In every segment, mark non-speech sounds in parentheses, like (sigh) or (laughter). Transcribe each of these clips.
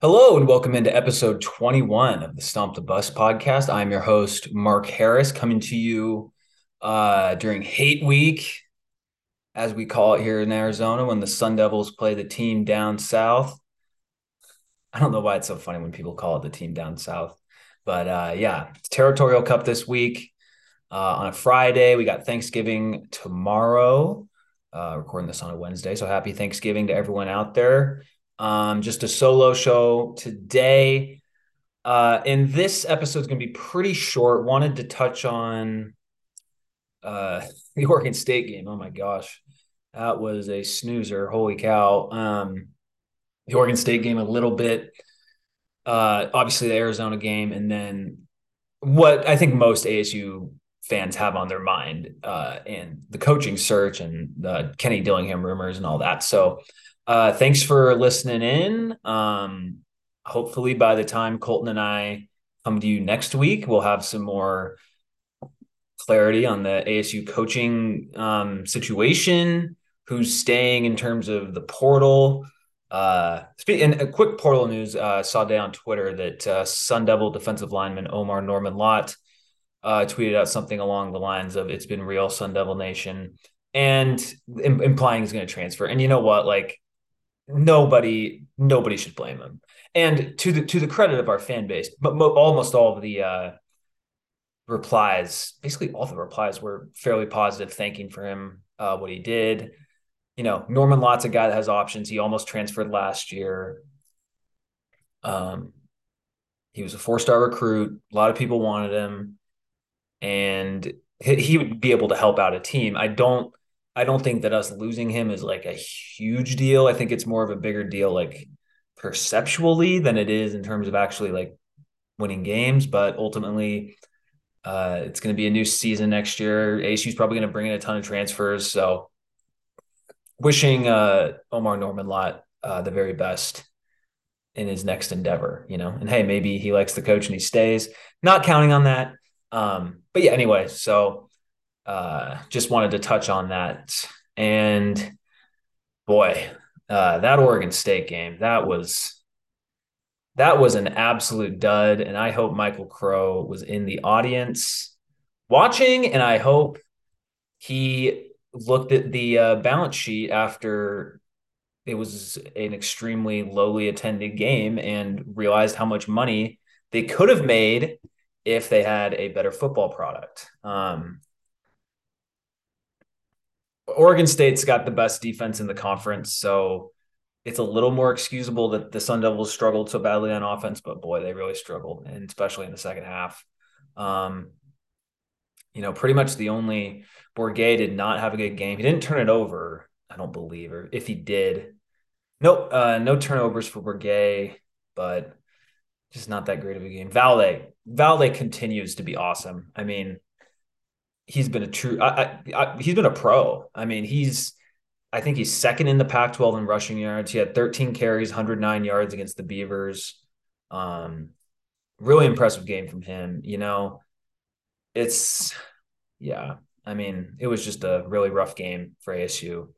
Hello and welcome into episode 21 of the Stomp the Bus podcast. I'm your host, Mark Harris, coming to you uh, during Hate Week, as we call it here in Arizona, when the Sun Devils play the team down south. I don't know why it's so funny when people call it the team down south, but uh, yeah, it's Territorial Cup this week uh, on a Friday. We got Thanksgiving tomorrow. Uh, recording this on a Wednesday, so happy Thanksgiving to everyone out there. Um, just a solo show today. Uh, and this episode is going to be pretty short. Wanted to touch on uh, (laughs) the Oregon State game. Oh my gosh, that was a snoozer. Holy cow. Um, the Oregon State game a little bit. Uh, obviously, the Arizona game, and then what I think most ASU fans have on their mind, uh, and the coaching search and the Kenny Dillingham rumors and all that. So uh, thanks for listening in. Um, hopefully, by the time Colton and I come to you next week, we'll have some more clarity on the ASU coaching um, situation, who's staying in terms of the portal. Uh, and a quick portal news uh, saw today on Twitter that uh, Sun Devil defensive lineman Omar Norman Lott uh, tweeted out something along the lines of "It's been real, Sun Devil Nation," and Im- implying he's going to transfer. And you know what? Like nobody nobody should blame him. And to the to the credit of our fan base, but mo- almost all of the uh, replies, basically all the replies were fairly positive, thanking for him uh, what he did. You know, Norman Lott's a guy that has options. He almost transferred last year. Um, he was a four star recruit. A lot of people wanted him, and he, would be able to help out a team. I don't I don't think that us losing him is like a huge deal. I think it's more of a bigger deal, like perceptually, than it is in terms of actually like winning games. But ultimately, uh, it's going to be a new season next year. ASU's probably going to bring in a ton of transfers. So, wishing uh, Omar Norman Lott uh, the very best in his next endeavor, you know. And hey, maybe he likes the coach and he stays. Not counting on that. Um, but yeah, anyway, so uh, just wanted to touch on that. And boy, uh, that Oregon State game, that was that was an absolute dud. And I hope Michael Crow was in the audience watching, and I hope he looked at the uh, balance sheet after it was an extremely lowly attended game and realized how much money they could have made if they had a better football product. Um, Oregon State's got the best defense in the conference, so it's a little more excusable that the Sun Devils struggled so badly on offense, but boy, they really struggled, and especially in the second half. Um, you know, pretty much the only Bourguet did not have a good game. He didn't turn it over, I don't believe, or if he did, nope, uh, no turnovers for Bourguet, but just not that great of a game. Valladay, Valladay continues to be awesome. I mean, he's been a true. I, I, I, he's been a pro. I mean, he's. I think he's second in the Pac-12 in rushing yards. He had 13 carries, 109 yards against the Beavers. Um, really impressive game from him. You know, it's yeah. I mean, it was just a really rough game for ASU.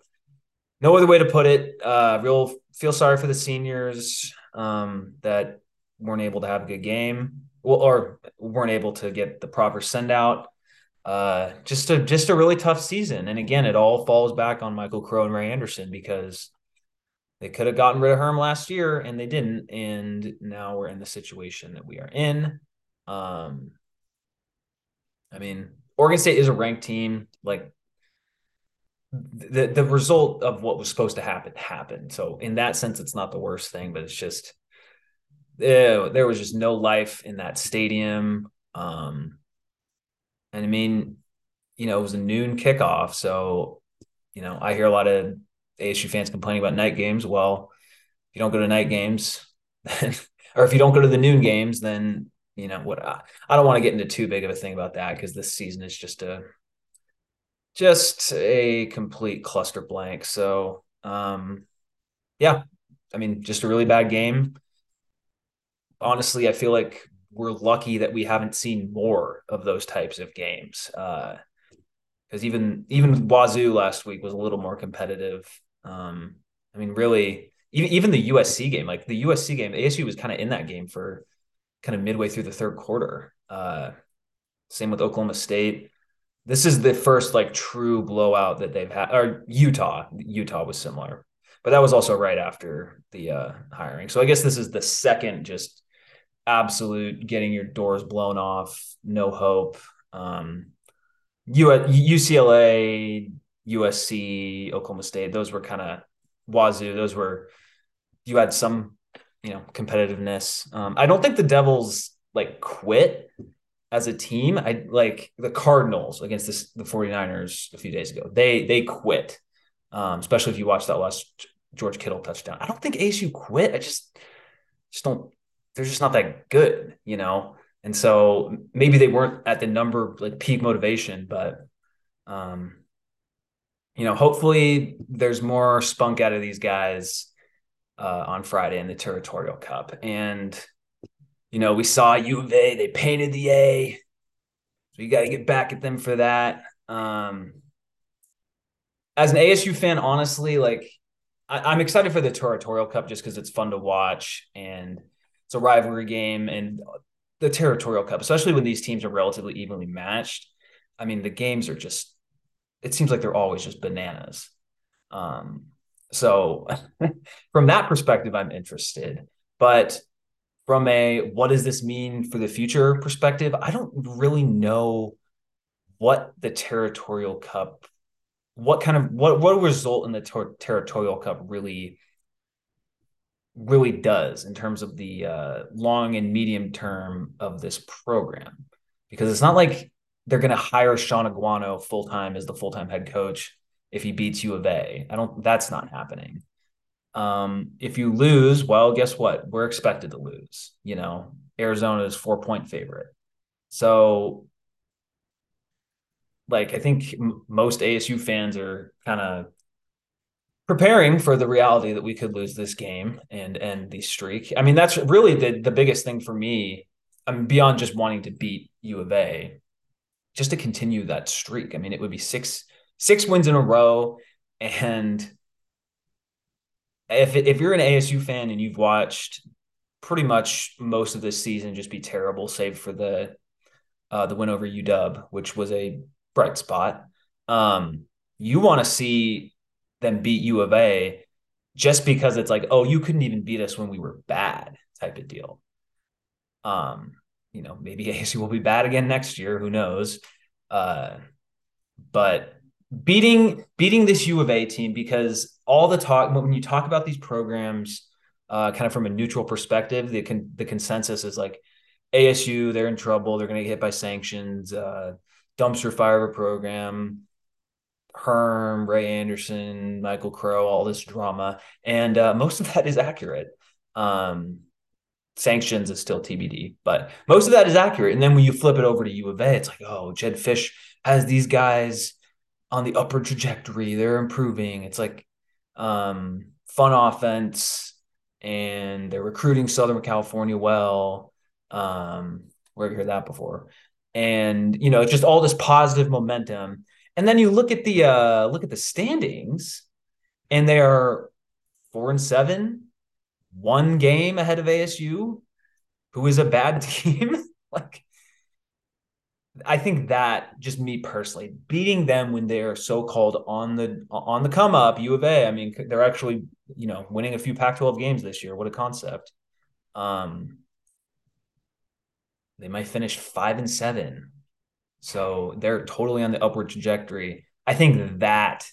No other way to put it. Uh, real feel sorry for the seniors um, that weren't able to have a good game, well, or weren't able to get the proper send out uh, just a just a really tough season. And again, it all falls back on Michael Crow and Ray Anderson because they could have gotten rid of Herm last year and they didn't. And now we're in the situation that we are in. Um, I mean, Oregon State is a ranked team. Like the the result of what was supposed to happen happened. So in that sense, it's not the worst thing, but it's just uh, there was just no life in that stadium. Um, and I mean, you know, it was a noon kickoff. So, you know, I hear a lot of ASU fans complaining about night games. Well, if you don't go to night games, (laughs) or if you don't go to the noon games, then, you know, what I, I don't want to get into too big of a thing about that because this season is just a, just a complete cluster blank. So, um, yeah, I mean, just a really bad game. Honestly, I feel like we're lucky that we haven't seen more of those types of games. Because uh, even even Wazoo last week was a little more competitive. Um, I mean, really, even even the USC game, like the USC game, ASU was kind of in that game for kind of midway through the third quarter. Uh, same with Oklahoma State. This is the first like true blowout that they've had. Or Utah, Utah was similar, but that was also right after the uh, hiring. So I guess this is the second just absolute getting your doors blown off, no hope. Um, UCLA, USC, Oklahoma State, those were kind of Wazoo. Those were you had some, you know, competitiveness. Um, I don't think the Devils like quit as a team. I like the Cardinals against this, the 49ers a few days ago. They they quit. Um, especially if you watch that last George Kittle touchdown. I don't think ASU quit. I just just don't they're just not that good, you know. And so maybe they weren't at the number like peak motivation, but um, you know, hopefully there's more spunk out of these guys uh, on Friday in the Territorial Cup. And you know, we saw U of A, they painted the A. So you got to get back at them for that. Um, as an ASU fan, honestly, like I, am excited for the Territorial Cup just because it's fun to watch and it's a rivalry game. And the Territorial Cup, especially when these teams are relatively evenly matched. I mean, the games are just, it seems like they're always just bananas. Um, so (laughs) from that perspective, I'm interested. But from a what does this mean for the future perspective, I don't really know what the Territorial Cup, what kind of what what result in the ter- Territorial Cup really really does in terms of the uh, long and medium term of this program because it's not like they're going to hire Shaun Aguano full time as the full time head coach if he beats U of A. I don't. That's not happening. Um, if you lose, well, guess what? We're expected to lose. You know, Arizona is four point favorite. So, like, I think m- most ASU fans are kind of preparing for the reality that we could lose this game and end the streak. I mean, that's really the the biggest thing for me. I mean, beyond just wanting to beat U of A, just to continue that streak. I mean, it would be six six wins in a row, and if if you're an ASU fan and you've watched pretty much most of this season just be terrible, save for the uh, the win over UW, which was a bright spot. Um, you want to see them beat U of A just because it's like, oh, you couldn't even beat us when we were bad type of deal. Um, you know, maybe (laughs) ASU will be bad again next year. Who knows? Uh, but beating beating this U of A team because all the talk when you talk about these programs, uh, kind of from a neutral perspective, the con- the consensus is like ASU, they're in trouble. They're going to get hit by sanctions. Uh, dumpster fire of a program. Herm, Ray Anderson, Michael Crow, all this drama, and uh, most of that is accurate. Um, sanctions is still TBD, but most of that is accurate. And then when you flip it over to U of A, it's like, oh, Jedd Fisch has these guys on the upward trajectory. They're improving. It's like um, fun offense, and they're recruiting Southern California well. Um, where have you heard that before? And you know, it's just all this positive momentum and then you look at the uh look at the standings, and they are four and seven, one game ahead of ASU, who is a bad (laughs) team. like I think that just me personally beating them when they're so called on the on the come up U of A. I mean, they're actually you know winning a few Pac-12 games this year. What a concept! Um, they might finish five and seven. So they're totally on the upward trajectory. I think that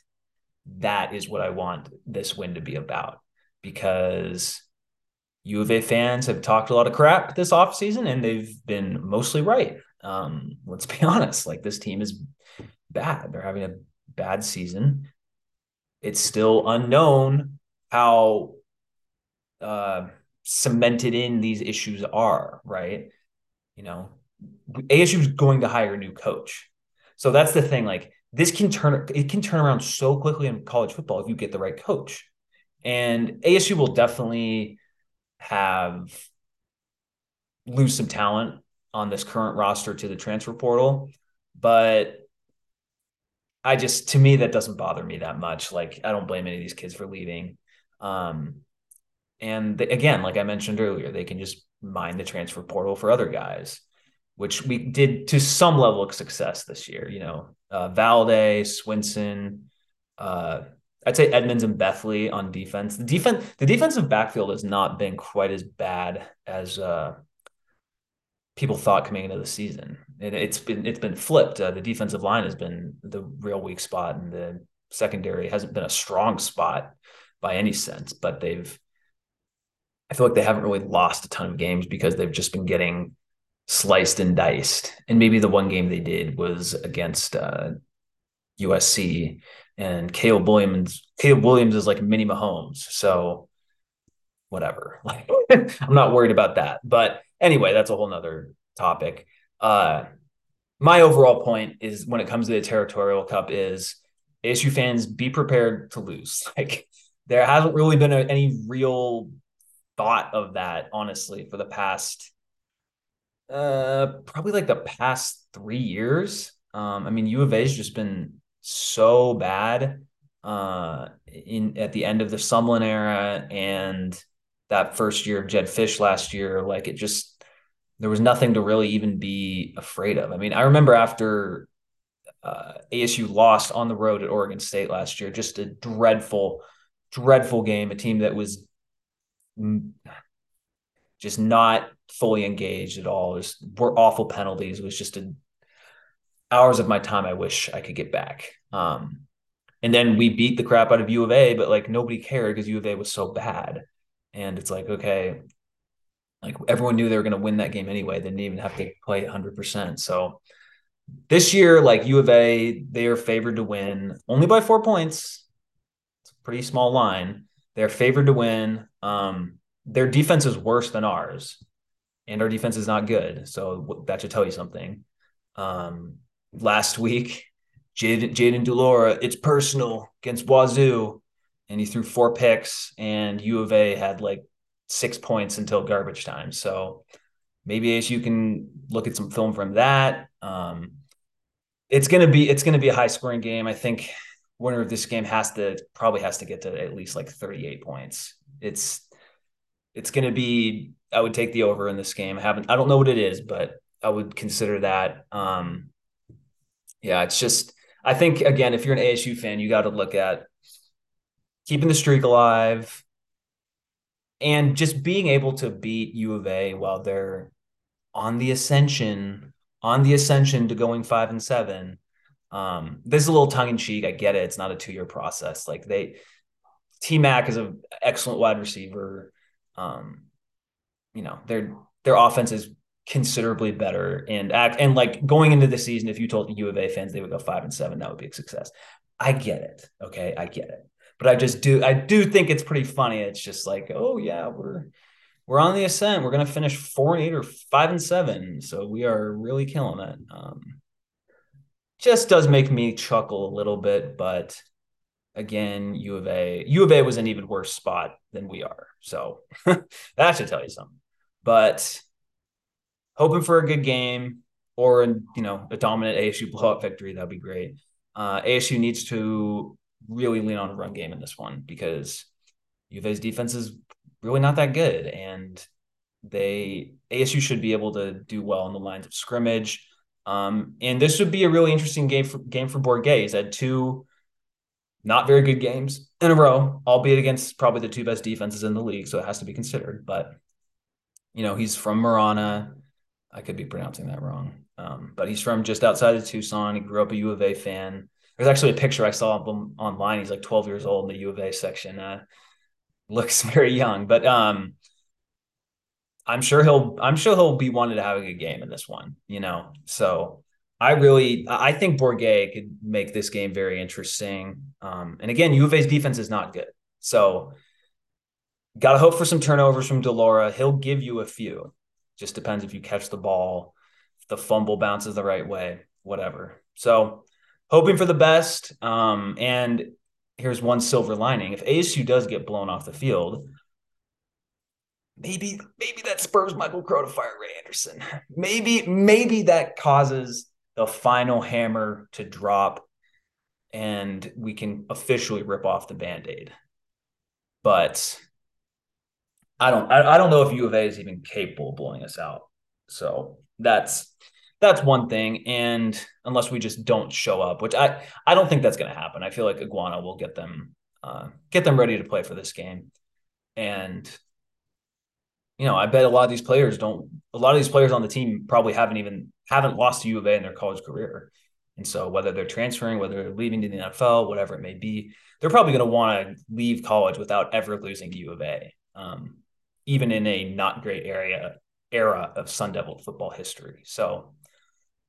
that is what I want this win to be about because U of A fans have talked a lot of crap this offseason and they've been mostly right. Um, let's be (laughs) honest, like this team is bad. They're having a bad season. It's still unknown how uh, cemented in these issues are, right? You know, ASU is going to hire a new coach. So that's the thing. Like this can turn it can turn around so quickly in college football if you get the right coach. And ASU will definitely have lose some talent on this current roster to the transfer portal. But I just to me that doesn't bother me that much. Like I don't blame any of these kids for leaving. Um, And they, again, like I mentioned earlier, they can just mine the transfer portal for other guys, which we did to some level of success this year. You know, uh, Valladay, Swinson, uh, I'd say Edmonds and Bethley on defense. The defense, the defensive backfield has not been quite as bad as uh, people thought coming into the season. It, has been it's been flipped. Uh, the defensive line has been the real weak spot, and the secondary hasn't been a strong spot by any sense. But they've, I feel like they haven't really lost a ton of games because they've just been getting sliced and diced. And maybe the one game they did was against uh, USC, and Caleb Williams. Caleb Williams is like mini Mahomes, so whatever. Like (laughs) I'm not worried about that. But anyway, that's a whole nother topic. Uh, my overall point is when it comes to the territorial cup is ASU fans be prepared to lose. (laughs) Like there hasn't really been a, any real thought of that, honestly, for the past uh probably like the past three years. Um, I mean, U of A has just been so bad uh in at the end of the Sumlin era and that first year of Jedd Fisch last year. Like it just there was nothing to really even be afraid of. I mean, I remember after uh, ASU lost on the road at Oregon State last year, just a dreadful, dreadful game. A team that was just not fully engaged at all. Was, were awful penalties. It was just a hours of my time I wish I could get back. Um, and then we beat the crap out of U of A, but like nobody cared because U of A was so bad. And it's like, okay, like everyone knew they were going to win that game anyway. They didn't even have to play 100%. So this year, like U of A, they are favored to win only by four points. It's a pretty small line. They're favored to win. Um, their defense is worse than ours, and our defense is not good. So that should tell you something. Um, last week, Jayden, Jayden de Laura, it's personal against Wazoo, and he threw four picks, and U of A had like six points until garbage time. So maybe ASU can look at some film from that. Um, it's gonna be it's gonna be a high scoring game. I think winner of this game has to probably has to get to at least like 38 points. It's it's gonna be I would take the over in this game. I haven't I don't know what it is, but I would consider that. Um, yeah, it's just I think again, if you're an ASU fan, you got to look at keeping the streak alive and just being able to beat U of A while they're on the ascension, on the ascension to going five and seven. Um, this is a little tongue in cheek. I get it. It's not a two year process. Like they, T Mac is an excellent wide receiver. Um, you know, their their offense is considerably better and act and like going into the season if you told U of A fans they would go 5 and 7 that would be a success. I get it. Okay, I get it. But I just do I do think it's pretty funny. It's just like, "Oh yeah, we're we're on the ascent. We're to finish 4 and 8 or 5 and 7." So we are really killing it. Um just does make me chuckle a little bit, but again, U of A, U of A was an even worse spot than we are. So (laughs) that should tell you something. But hoping for a good game or you know a dominant ASU blowout victory. That'd be great. Uh, ASU needs to really lean on a run game in this one because UVA's defense is really not that good, and they ASU should be able to do well in the lines of scrimmage. Um, and this would be a really interesting game for game for Bourguet. He's had two not very good games in a row, albeit against probably the two best defenses in the league, so it has to be considered. But you know, he's from Marana. I could be pronouncing that wrong. Um, but he's from just outside of Tucson. He grew up a U of A fan. There's actually a picture I saw of him online. He's like 12 years old in the U of A section. Uh, (laughs) looks very young, but um, I'm sure he'll I'm sure he'll be wanted to have a good game in this one. You know, so I really I think Bourguet could make this game very interesting. Um, and again, U of A's defense is not good, so got to hope for some turnovers from de Laura. He'll give you a few. Just depends if you catch the ball, if the fumble bounces the right way, whatever. So hoping for the best. Um, and here's one silver lining: if ASU does get blown off the field, maybe maybe that spurs Michael Crow to fire Ray Anderson. (laughs) Maybe maybe that causes the final hammer to drop, and we can officially rip off the band aid. But I don't I, I don't know if U of A is even capable of blowing us out. So that's that's one thing. And unless we just don't show up, which I I don't think that's going to happen. I feel like Aguano will get them uh, get them ready to play for this game. And you know, I bet a lot of these players don't. A lot of these players on the team probably haven't even haven't lost to U of A in their college career. And so whether they're transferring, whether they're leaving to the NFL, whatever it may be, they're probably going to want to leave college without ever losing U of A, um, even in a not great area era of Sun Devil football history. So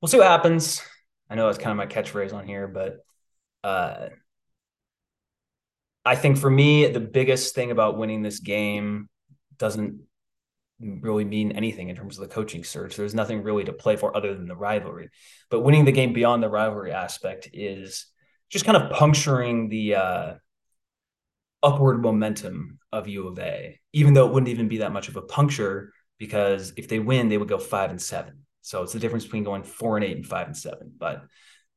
we'll see what happens. I know that's kind of my catchphrase on here, but uh, I think for me, the biggest thing about winning this game doesn't really mean anything in terms of the coaching search. There's nothing really to play for other than the rivalry. But winning the game beyond the rivalry aspect is just kind of puncturing the uh, upward momentum of U of A, even though it wouldn't even be that much of a puncture because if they win, they would go five and seven. So it's the difference between going four and eight and five and seven. But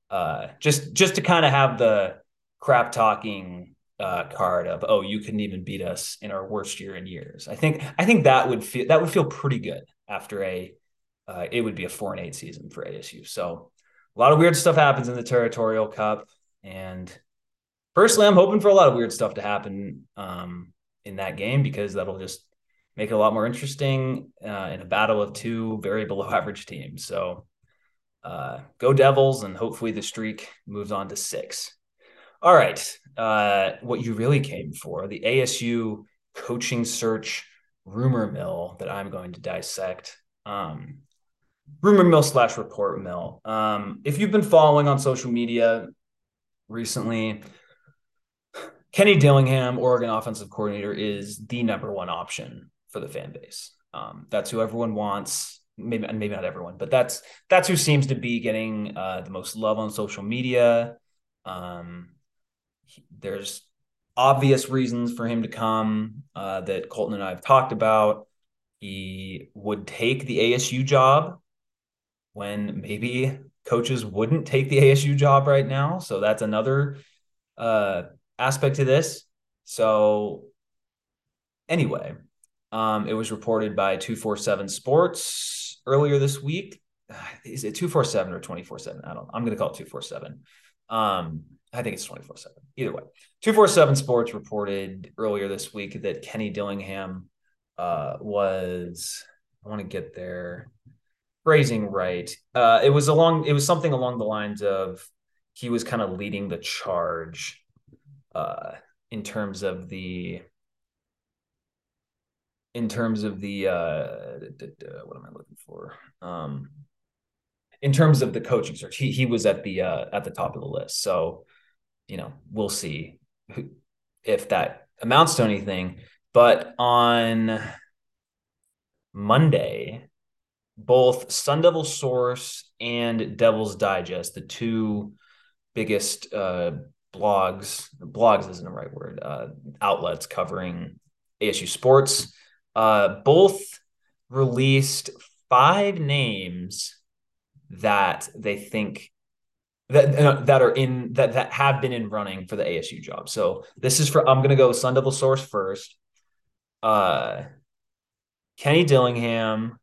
uh, just just to kind of have the crap talking uh, card of oh you couldn't even beat us in our worst year in years. I think I think that would feel that would feel pretty good after a uh, it would be a four and eight season for ASU. So a lot of weird stuff happens in the Territorial Cup, and personally, I'm hoping for a lot of weird stuff to happen um, in that game because that'll just make it a lot more interesting uh, in a battle of two very (laughs) below average teams. So uh, go Devils, and hopefully the streak moves on to six. All right. Uh, what you really came for the ASU coaching search rumor mill that I'm going to dissect. Um, rumor mill slash report mill. Um, if you've been following on social media recently, Kenny Dillingham, Oregon offensive coordinator, is the number one option for the fan base. Um, that's who everyone wants. Maybe maybe not everyone, but that's that's who seems to be getting uh, the most love on social media. Um, there's obvious reasons for him to come uh, that Colton and I have talked about. He would take the ASU job when maybe coaches wouldn't take the ASU job right now. So that's another uh, aspect to this. So, anyway, um, it was reported by 247 Sports earlier this week. (sighs) Is it 247 or 24 7? I don't know. I'm going to call it 247. Um, I think it's 24 7. Either way, 247 Sports reported earlier this week that Kenny Dillingham uh, was, I want to get there, phrasing right. Uh, it was along, it was something along the lines of he was kind of leading the charge uh, in terms of the, in terms of the, uh, what am I looking for? Um, in terms of the coaching search, he he was at the uh, at the top of the list. So you know, we'll see if that amounts to anything. But on Monday, both Sun Devil Source and Devil's Digest, the two biggest uh, blogs, blogs isn't the right word, uh, outlets covering ASU sports, uh, both released five names that they think that uh, that are in that that have been in running for the ASU job. So this is for I'm gonna go Sun Devil source first. Uh, Kenny Dillingham,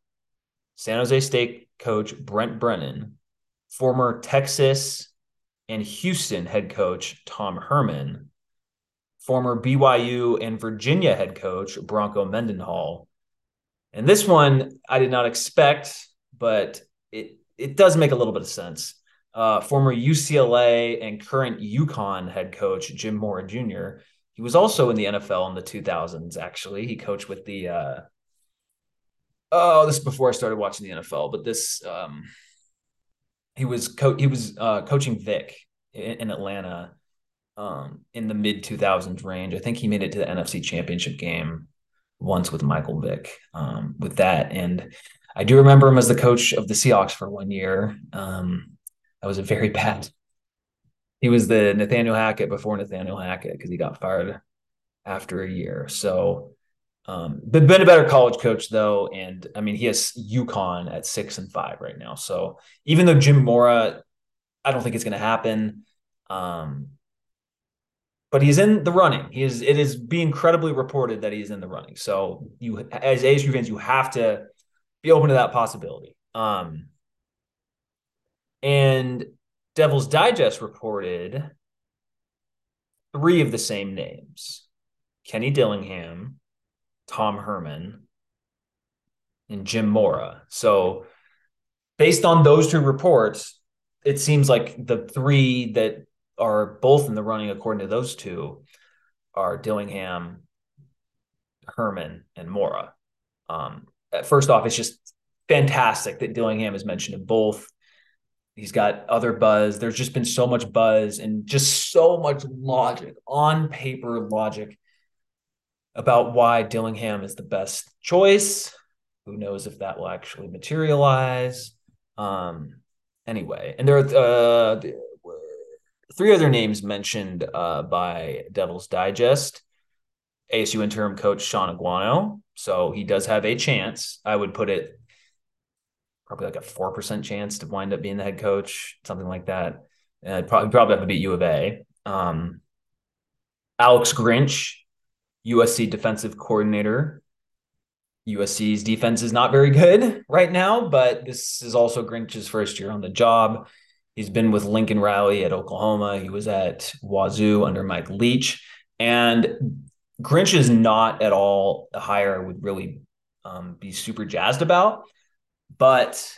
San Jose State coach Brent Brennan, former Texas and Houston head coach Tom Herman, former BYU and Virginia head coach Bronco Mendenhall. And this one I did not expect, but it it does make a little bit of sense uh, former UCLA and current UConn head coach Jim Mora Jr. He was also in the NFL in the 2000s. Actually, he coached with the. Uh, oh, this is before I started watching the NFL, but this um, he was co- he was uh, coaching Vick in, in Atlanta um, in the mid 2000s range. I think he made it to the NFC Championship game once with Michael Vick um, with that, and I do remember him as the coach of the Seahawks for one year. Um, that was a very bad. He was the Nathaniel Hackett before Nathaniel Hackett because he got fired after a year. So, um, but been a better college coach though, and I mean he has UConn at six and five right now. So even though Jim Mora, I don't think it's going to happen. Um, but he's in the running. He is. It is being credibly reported that he's in the running. So you, as ASU fans, you have to be open to that possibility. Um, and Devil's Digest reported three of the same names: Kenny Dillingham, Tom Herman, and Jim Mora. So based on those two reports, it seems like the three that are both in the running, according to those two, are Dillingham, Herman, and Mora. Um, first off, it's just fantastic that Dillingham is mentioned in both. He's got other buzz. There's just been so much buzz and just so much logic, on paper logic, about why Dillingham is the best choice. Who knows if that will actually materialize? Um, anyway, and there are uh, three other names mentioned uh, by Devil's Digest. ASU interim coach Shaun Aguano. So he does have a chance. I would put it probably like a 4% chance to wind up being the head coach, something like that. And probably, probably have to beat U of A. Um, Alex Grinch, USC defensive coordinator. USC's defense is not very good right now, but this is also Grinch's first year on the job. He's been with Lincoln Riley at Oklahoma. He was at Wazoo under Mike Leach. And Grinch is not at all a hire I would really um, be super jazzed about but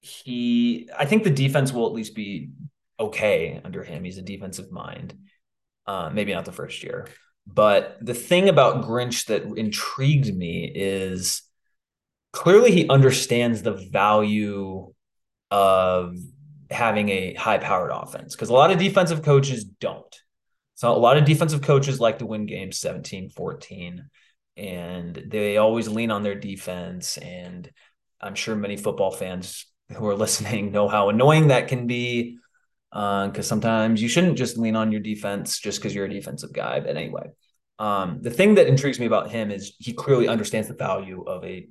he I think the defense will at least be okay under him. He's a defensive mind. Uh, maybe not the first year. But the thing about Grinch that intrigued me is clearly he understands the value of having a high powered offense because a lot of defensive coaches don't. So a lot of defensive coaches like to win games 17 14 and they always lean on their defense. And I'm sure many football fans who are (laughs) listening know how annoying that can be. Because uh, sometimes you shouldn't just lean on your defense just because you're a defensive guy. But anyway, um, the thing that intrigues me about him is he clearly understands the value of a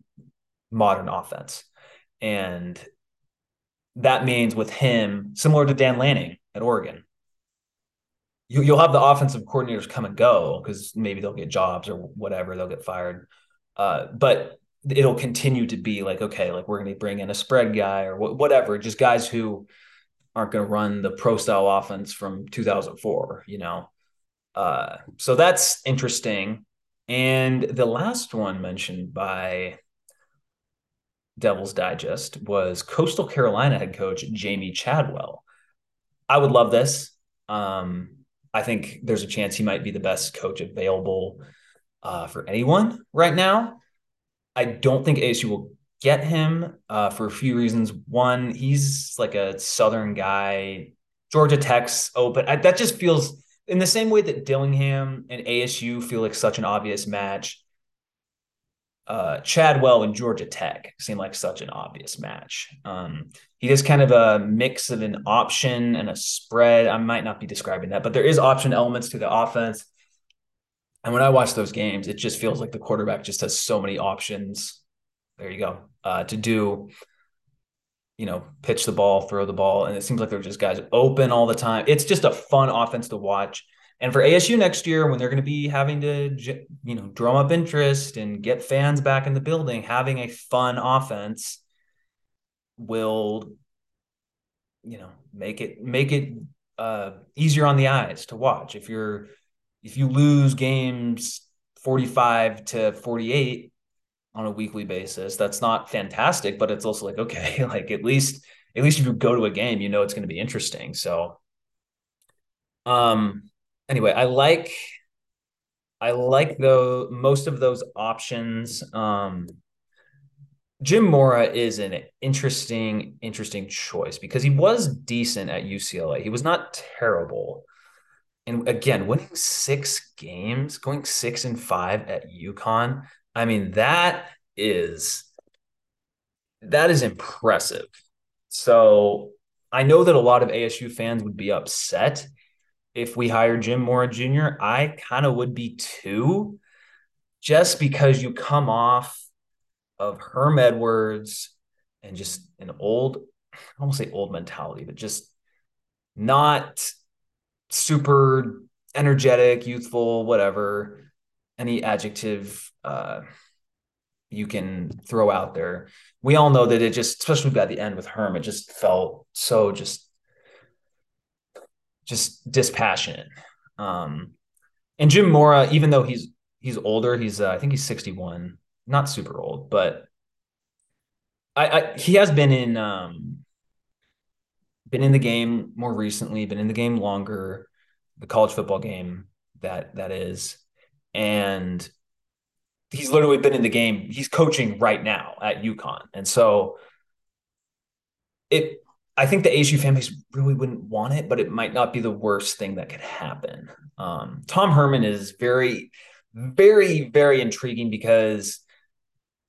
modern offense. And that means with him, similar to Dan Lanning at Oregon, you, you'll have the offensive coordinators come and go because maybe they'll get jobs or whatever, they'll get fired. Uh, but it'll continue to be like, okay, like we're going to bring in a spread guy or wh- whatever, just guys who aren't going to run the pro style offense from 2004, you know? Uh, so that's interesting. And the last one mentioned by Devil's Digest was Coastal Carolina head coach Jamey Chadwell. I would love this. Um, I think there's a chance he might be the best coach available uh, for anyone right now. I don't think ASU will get him uh, for a few reasons. One, he's like a Southern guy. Georgia Tech's open. I, that just feels in the same way that Dillingham and ASU feel like such an obvious match uh, Chadwell and Georgia Tech seem like such an obvious match. Um, he is kind of a mix of an option and a spread. I might not be describing that, but there is option elements to the offense. And when I watch those games, it just feels like the quarterback just has so many options. There you go uh, to do. You know, pitch the ball, throw the ball, and it seems like they're just guys open all the time. It's just a fun offense to watch. And for ASU next year, when they're going to be having to, you know, drum up interest and get fans back in the building, having a fun offense will, you know, make it make it uh, easier on the eyes to watch. If you're if you lose games forty five to forty eight on a weekly basis, that's not fantastic, but it's also like (laughs) okay, like at least at least if you go to a game, you know it's going to be interesting. So, um anyway, I like I like though most of those options. Um, Jim Mora is an interesting, interesting choice because he was decent at UCLA. He was not terrible. And again, winning six games, going six and five at UConn, I mean, that is that is impressive. So I know that a lot of ASU fans would be upset if we hire Jim Mora Jr., I kind of would be too, just because you come off of Herm Edwards and just an old, I won't say old mentality, but just not super energetic, youthful, whatever, any adjective uh, you can throw out there. We all know that it just, especially by the end with Herm, it just felt so just just dispassionate. Um, and Jim Mora, even though he's he's older, he's uh, I think he's 61, not super old, but I, I he has been in um, been in the game more recently, been in the game longer, the college football game that that is, and he's literally been in the game. He's coaching right now at UConn, and so it. I think the ASU base really wouldn't want it, but it might not be the worst thing that could happen. Um, Tom Herman is very, very, very intriguing because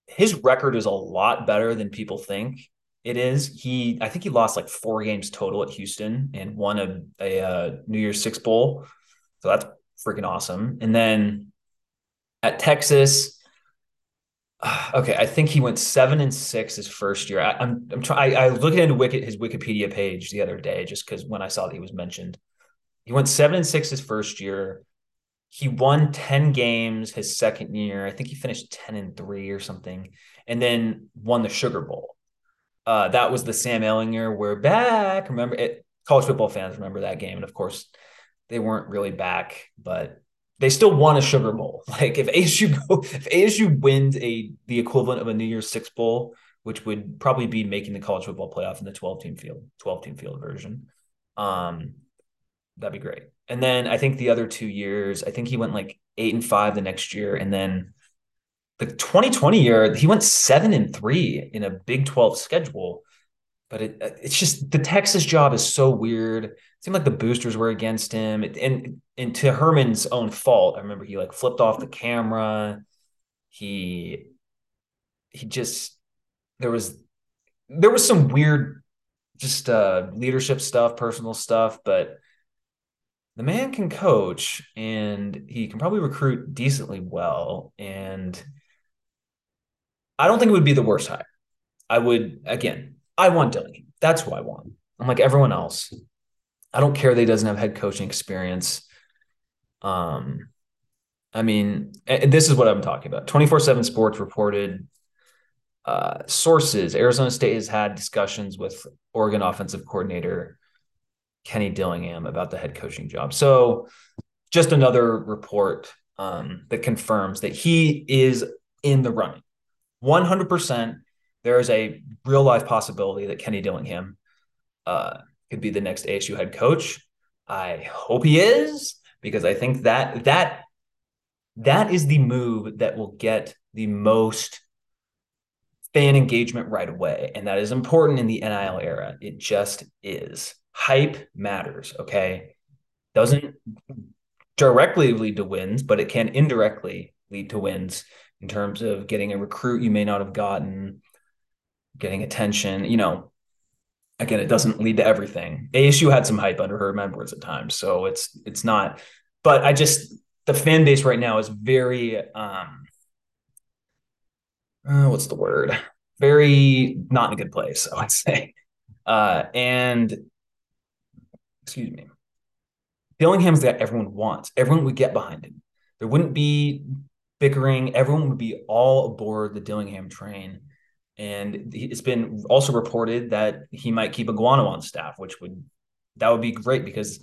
his record is a lot better than people think it is. He, I think he lost like four games total at Houston and won a, a, uh, New Year's Six bowl. So that's freaking awesome. And then at Texas, (sighs) okay, I think he went seven and six his first year. I, am I'm, I'm trying. I, looked into Wiki, his Wikipedia page the other day just because when I saw that he was mentioned, he went seven and six his first year. He won 10 games his second year. I think he finished 10 and three or something, and then won the Sugar Bowl. Uh, that was the Sam Ehlinger. We're back. Remember it? College football fans remember that game, and of course, they weren't really back, but they still won a Sugar Bowl. (laughs) Like if ASU go, if ASU wins a the equivalent of a New Year's Six Bowl, which would probably be making the college football playoff in the 12 team field, 12 team field version. Um, that'd be great. And then I think the other two years, I think he went like eight and five the next year, and then the 2020 year, he went seven and three in a Big 12 schedule. But it, it's just the Texas job is so weird. It seemed like the boosters were against him, and and to Herman's own fault. I remember he like flipped off the camera. He he just there was there was some weird just uh leadership stuff, personal stuff, but the man can coach and he can probably recruit decently well. And I don't think it would be the worst hire. I would, again, I want Dillingham. That's who I want. I'm like everyone else. I don't care that he doesn't have head coaching experience. Um, I mean, this is what I'm talking about. 24 7 Sports reported uh, sources Arizona State has had discussions with Oregon offensive coordinator Kenny Dillingham about the head coaching job. So, just another report um, that confirms that he is in the running. 100%. There is a real life possibility that Kenny Dillingham uh, could be the next ASU head coach. I hope he is because I think that that that is the move that will get the most fan engagement right away, and that is important in the NIL era. It just is hype matters. Okay. Doesn't directly lead to wins, but it can indirectly lead to wins in terms of getting a recruit you may not have gotten, getting attention. You know, again, it doesn't lead to everything. ASU had some hype under her members at times, so it's it's not. But I just the fan base right now is very um uh, what's the word? Very not in a good place, I would (laughs) say. Uh, and excuse me, Dillingham's that everyone wants. Everyone would get behind him. There wouldn't be bickering. Everyone would be all aboard the Dillingham train. And it's been also reported that he might keep Aguano on staff, which would that would be great because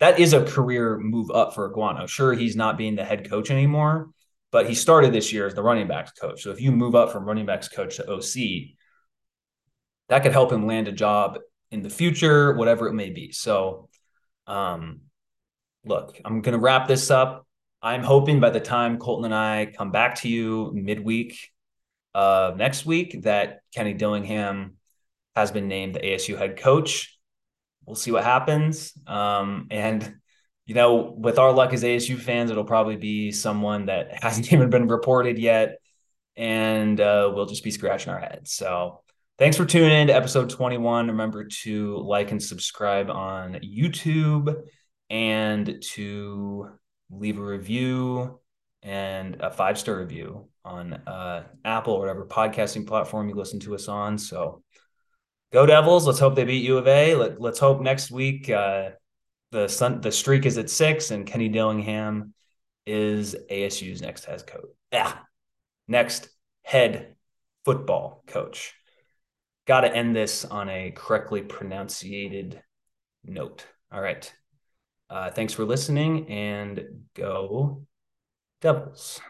that is a career move up for Aguano. Sure, he's not being the head coach anymore, but he started this year as the running backs coach. So if you move up from running backs coach to OC, that could help him land a job in the future, whatever it may be. So, um, look, I'm going to wrap this up. I'm hoping by the time Colton and I come back to you midweek uh, next week that Kenny Dillingham has been named the ASU head coach. We'll see what happens. Um, and, you know, with our luck as ASU fans, it'll probably be someone that (laughs) hasn't even been reported yet. And uh, we'll just be scratching our heads. So, Thanks for tuning in to episode 21. Remember to like and subscribe on YouTube and to leave a review and a five star review on uh, Apple or whatever podcasting platform you listen to us on. So go Devils. Let's hope they beat U of A. Let, let's hope next week uh, the sun the streak is at six, and Kenny Dillingham is ASU's next head coach. Yeah, next head football coach. Got to end this on a correctly pronunciated note. All right. Uh, thanks for listening and go Devils.